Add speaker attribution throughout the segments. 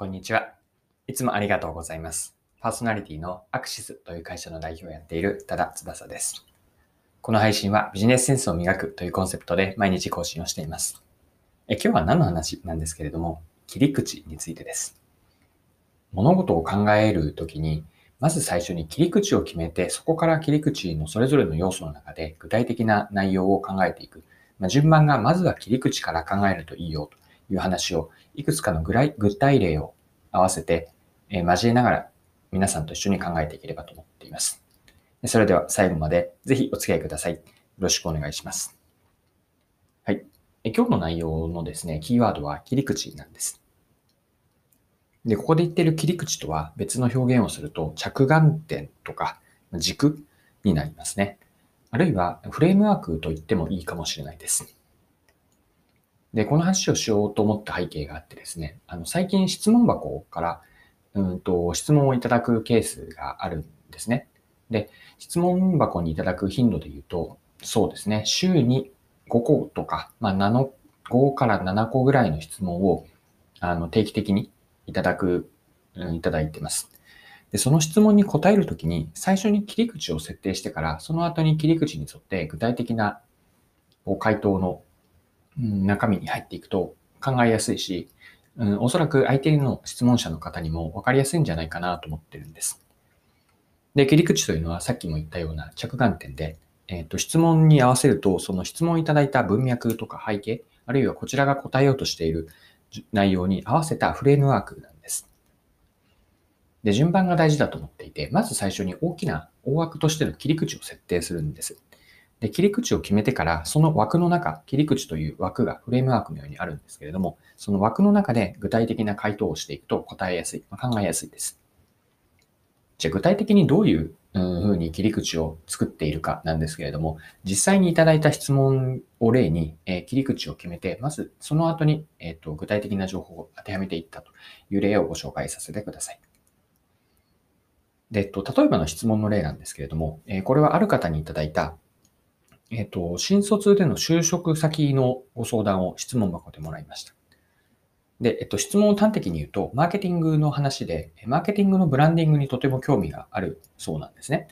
Speaker 1: こんにちは。いつもありがとうございます。パーソナリティのアクシスという会社の代表をやっている多田翼です。この配信はビジネスセンスを磨くというコンセプトで毎日更新をしています。え今日は何の話なんですけれども、切り口についてです。物事を考えるときに、まず最初に切り口を決めて、そこから切り口のそれぞれの要素の中で具体的な内容を考えていく。まあ、順番がまずは切り口から考えるといいよという話を、いくつかの具体例を合わせて、え、交えながら皆さんと一緒に考えていければと思っています。それでは最後までぜひお付き合いください。よろしくお願いします。はい。今日の内容のですね、キーワードは切り口なんです。で、ここで言ってる切り口とは別の表現をすると着眼点とか軸になりますね。あるいはフレームワークと言ってもいいかもしれないです。で、この話をしようと思った背景があってですね、あの最近質問箱からうんと質問をいただくケースがあるんですね。で、質問箱にいただく頻度で言うと、そうですね、週に5個とか、まあ、7 5から7個ぐらいの質問をあの定期的にいただく、うん、いただいてます。で、その質問に答えるときに、最初に切り口を設定してから、その後に切り口に沿って具体的な回答の中身に入っていくと考えやすいし、うん、おそらく相手の質問者の方にも分かりやすいんじゃないかなと思ってるんです。で、切り口というのはさっきも言ったような着眼点で、えっ、ー、と、質問に合わせると、その質問いただいた文脈とか背景、あるいはこちらが答えようとしている内容に合わせたフレームワークなんです。で、順番が大事だと思っていて、まず最初に大きな大枠としての切り口を設定するんです。で、切り口を決めてから、その枠の中、切り口という枠がフレームワークのようにあるんですけれども、その枠の中で具体的な回答をしていくと答えやすい、まあ、考えやすいです。じゃあ具体的にどういう風に切り口を作っているかなんですけれども、実際にいただいた質問を例に、え、切り口を決めて、まずその後に、えーと、具体的な情報を当てはめていったという例をご紹介させてください。で、えっと、例えばの質問の例なんですけれども、え、これはある方にいただいたえっ、と、新卒での就職先のご相談を質問箱でもらいました。で、えっと、質問を端的に言うと、マーケティングの話で、マーケティングのブランディングにとても興味があるそうなんですね。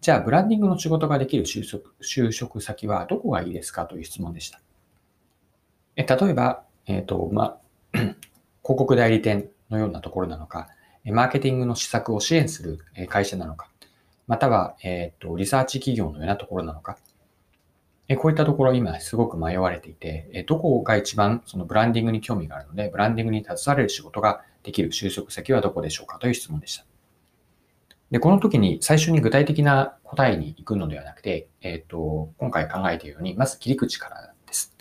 Speaker 1: じゃあ、ブランディングの仕事ができる就職就職先はどこがいいですか？という質問でした。え例えば、えっ、と、まあ、広告代理店のようなところなのか、マーケティングの施策を支援する会社なのか、または、えっ、と、リサーチ企業のようなところなのか、こういったところ今すごく迷われていて、どこが一番そのブランディングに興味があるので、ブランディングに携われる仕事ができる就職先はどこでしょうかという質問でした。で、この時に最初に具体的な答えに行くのではなくて、えっ、ー、と、今回考えているように、まず切り口からです。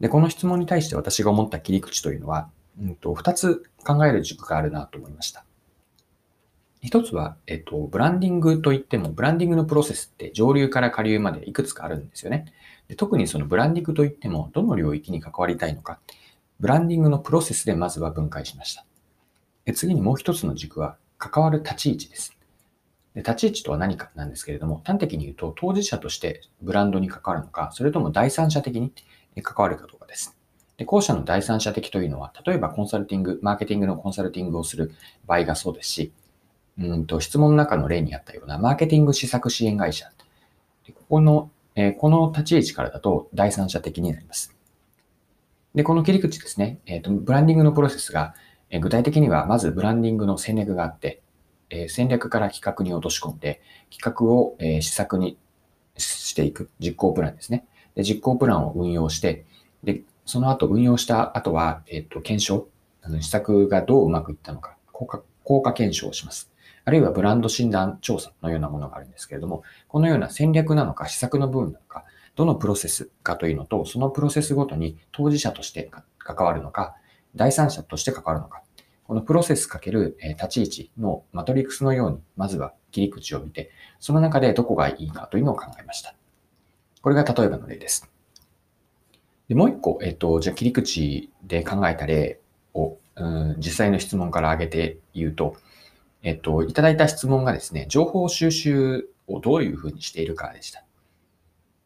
Speaker 1: で、この質問に対して私が思った切り口というのは、うんと、2つ考える軸があるなと思いました。一つは、えっと、ブランディングといっても、ブランディングのプロセスって上流から下流までいくつかあるんですよね。で特にそのブランディングといっても、どの領域に関わりたいのか、ブランディングのプロセスでまずは分解しました。で次にもう一つの軸は、関わる立ち位置です。で立ち位置とは何かなんですけれども、端的に言うと、当事者としてブランドに関わるのか、それとも第三者的に関わるかどうかです。で後者の第三者的というのは、例えばコンサルティング、マーケティングのコンサルティングをする場合がそうですし、うんと質問の中の例にあったようなマーケティング施策支援会社。ここの、えー、この立ち位置からだと第三者的になります。で、この切り口ですね、えーと、ブランディングのプロセスが、えー、具体的にはまずブランディングの戦略があって、えー、戦略から企画に落とし込んで、企画を、え施策にしていく実行プランですね。で、実行プランを運用して、で、その後運用した後は、えっ、と、検証、あの施策がどううまくいったのか、効果、効果検証をします。あるいはブランド診断調査のようなものがあるんですけれども、このような戦略なのか施策の部分なのか、どのプロセスかというのと、そのプロセスごとに当事者として関わるのか、第三者として関わるのか、このプロセスかける立ち位置のマトリックスのように、まずは切り口を見て、その中でどこがいいかというのを考えました。これが例えばの例です。でもう一個、えっと、じゃあ切り口で考えた例を、うん、実際の質問から挙げて言うと、えっと、いただいた質問がですね、情報収集をどういうふうにしているかでした。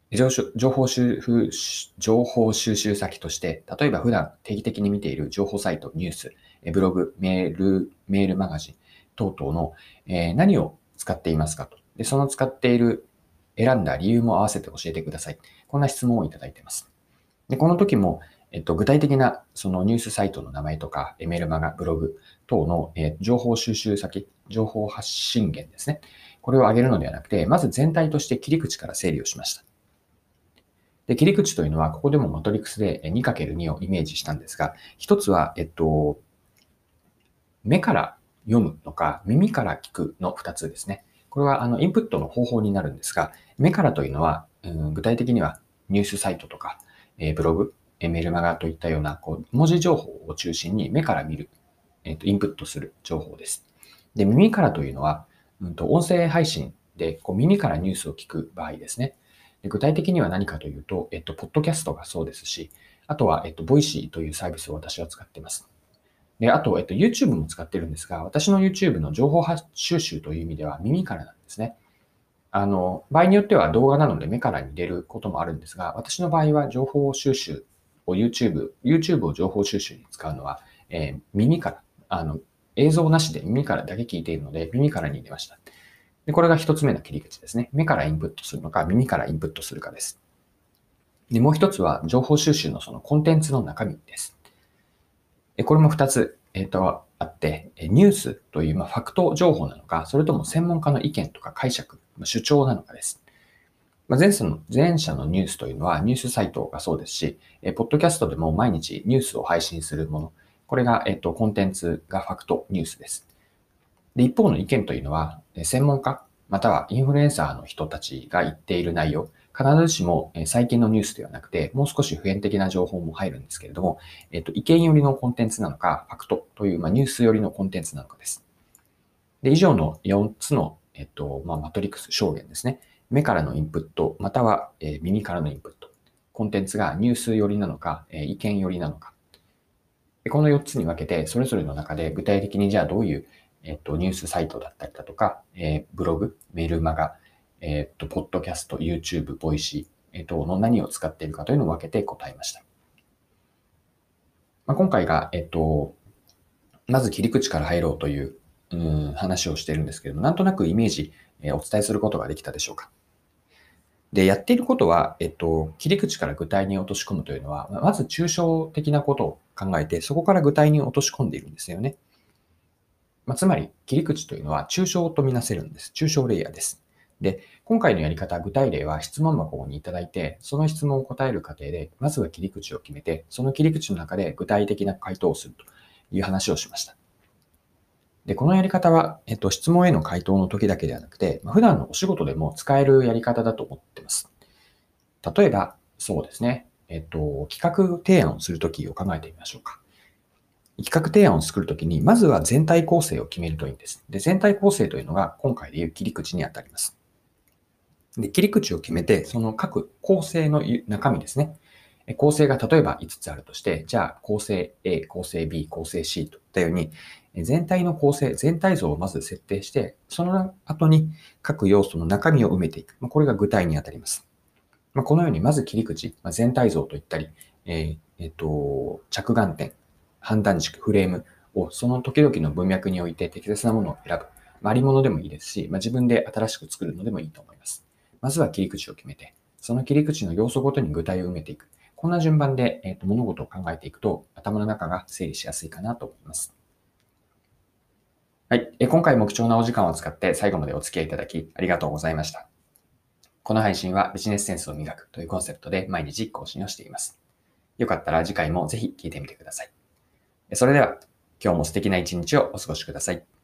Speaker 1: 情報収集情報収集先として、例えば普段定期的に見ている情報サイト、ニュース、ブログ、メール、メールマガジン等々の、え何を使っていますかと。で、その使っている選んだ理由も合わせて教えてください。こんな質問をいただいています。で、この時も、えっと、具体的なそのニュースサイトの名前とか、メールマガ、ブログ等の、え情報収集先、情報発信源ですね。これを挙げるのではなくて、まず全体として切り口から整理をしました。で、切り口というのは、ここでもマトリックスで 2×2 をイメージしたんですが、一つは、えっと、目から読むのか、耳から聞くの2つですね。これはあのインプットの方法になるんですが、目からというのは、うん、具体的にはニュースサイトとか、え、ブログ、メルマガといったようなこう文字情報を中心に目から見る、えーと、インプットする情報です。で、耳からというのは、うんと、音声配信でこう耳からニュースを聞く場合ですね。で具体的には何かというと、えっと、ポッドキャストがそうですし、あとは、えっと、 Voicy というサービスを私は使っています。で、あと、えっと、YouTube も使ってるんですが、私の YouTube の情報収集という意味では耳からなんですね。あの、場合によっては動画なので目から見れることもあるんですが、私の場合は情報収集 YouTube、YouTube を情報収集に使うのは、えー、耳から、あの、映像なしで耳からだけ聞いているので、耳からに入れました。で、これが一つ目の切り口ですね。目からインプットするのか、耳からインプットするかです。で、もう一つは情報収集のそのコンテンツの中身です。これも2つ、えー、とあって、ニュースという、まあ、ファクト情報なのか、それとも専門家の意見とか解釈、主張なのかです。まあ、前者の前者のニュースというのはニュースサイトがそうですし、えポッドキャストでも毎日ニュースを配信するもの、これが、えっと、コンテンツがファクトニュースです。で、一方の意見というのは、専門家、またはインフルエンサーの人たちが言っている内容、必ずしも最近のニュースではなくて、もう少し普遍的な情報も入るんですけれども、えっと、意見寄りのコンテンツなのか、ファクトという、まあ、ニュース寄りのコンテンツなのかです。で、以上の4つの、えっと、まあ、マトリックス証言ですね。目からのインプット、または、え耳からのインプット。コンテンツがニュース寄りなのか、え意見寄りなのか。この4つに分けて、それぞれの中で具体的にじゃあどういう、えっと、ニュースサイトだったりだとか、えブログ、メールマガ、えっ、と、ポッドキャスト、YouTube、 Voicy、えっ、と、の何を使っているかというのを分けて答えました。まあ、今回が、えっ、と、まず切り口から入ろうという、うん、話をしているんですけれども、なんとなくイメージ、えお伝えすることができたでしょうか。で、やっていることは、えっと、切り口から具体に落とし込むというのは、まず抽象的なことを考えて、そこから具体に落とし込んでいるんですよね。まあ、つまり、切り口というのは抽象とみなせるんです。抽象レイヤーです。で、今回のやり方、具体例は質問箱にいただいて、その質問を答える過程で、まずは切り口を決めて、その切り口の中で具体的な回答をするという話をしました。で、このやり方は、えっと、質問への回答の時だけではなくて、まあ、普段のお仕事でも使えるやり方だと思っています。例えば、そうですね。えっと、企画提案をするときを考えてみましょうか。企画提案を作るときに、まずは全体構成を決めるといいんです。で、全体構成というのが今回でいう切り口にあたります。で、切り口を決めて、その各構成の中身ですね。構成が例えば5つあるとして、じゃあ構成 A、構成 B、構成 C といったように、全体の構成、全体像をまず設定して、その後に各要素の中身を埋めていく。これが具体にあたります。このように、まず切り口、全体像といったり、えー、えー、と着眼点、判断軸、フレームをその時々の文脈において適切なものを選ぶ。あり物でもいいですし、ま、自分で新しく作るのでもいいと思います。まずは切り口を決めて、その切り口の要素ごとに具体を埋めていく。こんな順番で、えー、と物事を考えていくと、頭の中が整理しやすいかなと思います。はい。え今回も貴重なお時間を使って最後までお付き合いいただきありがとうございました。この配信はビジネスセンスを磨くというコンセプトで毎日更新をしています。よかったら次回もぜひ聞いてみてください。それでは今日も素敵な一日をお過ごしください。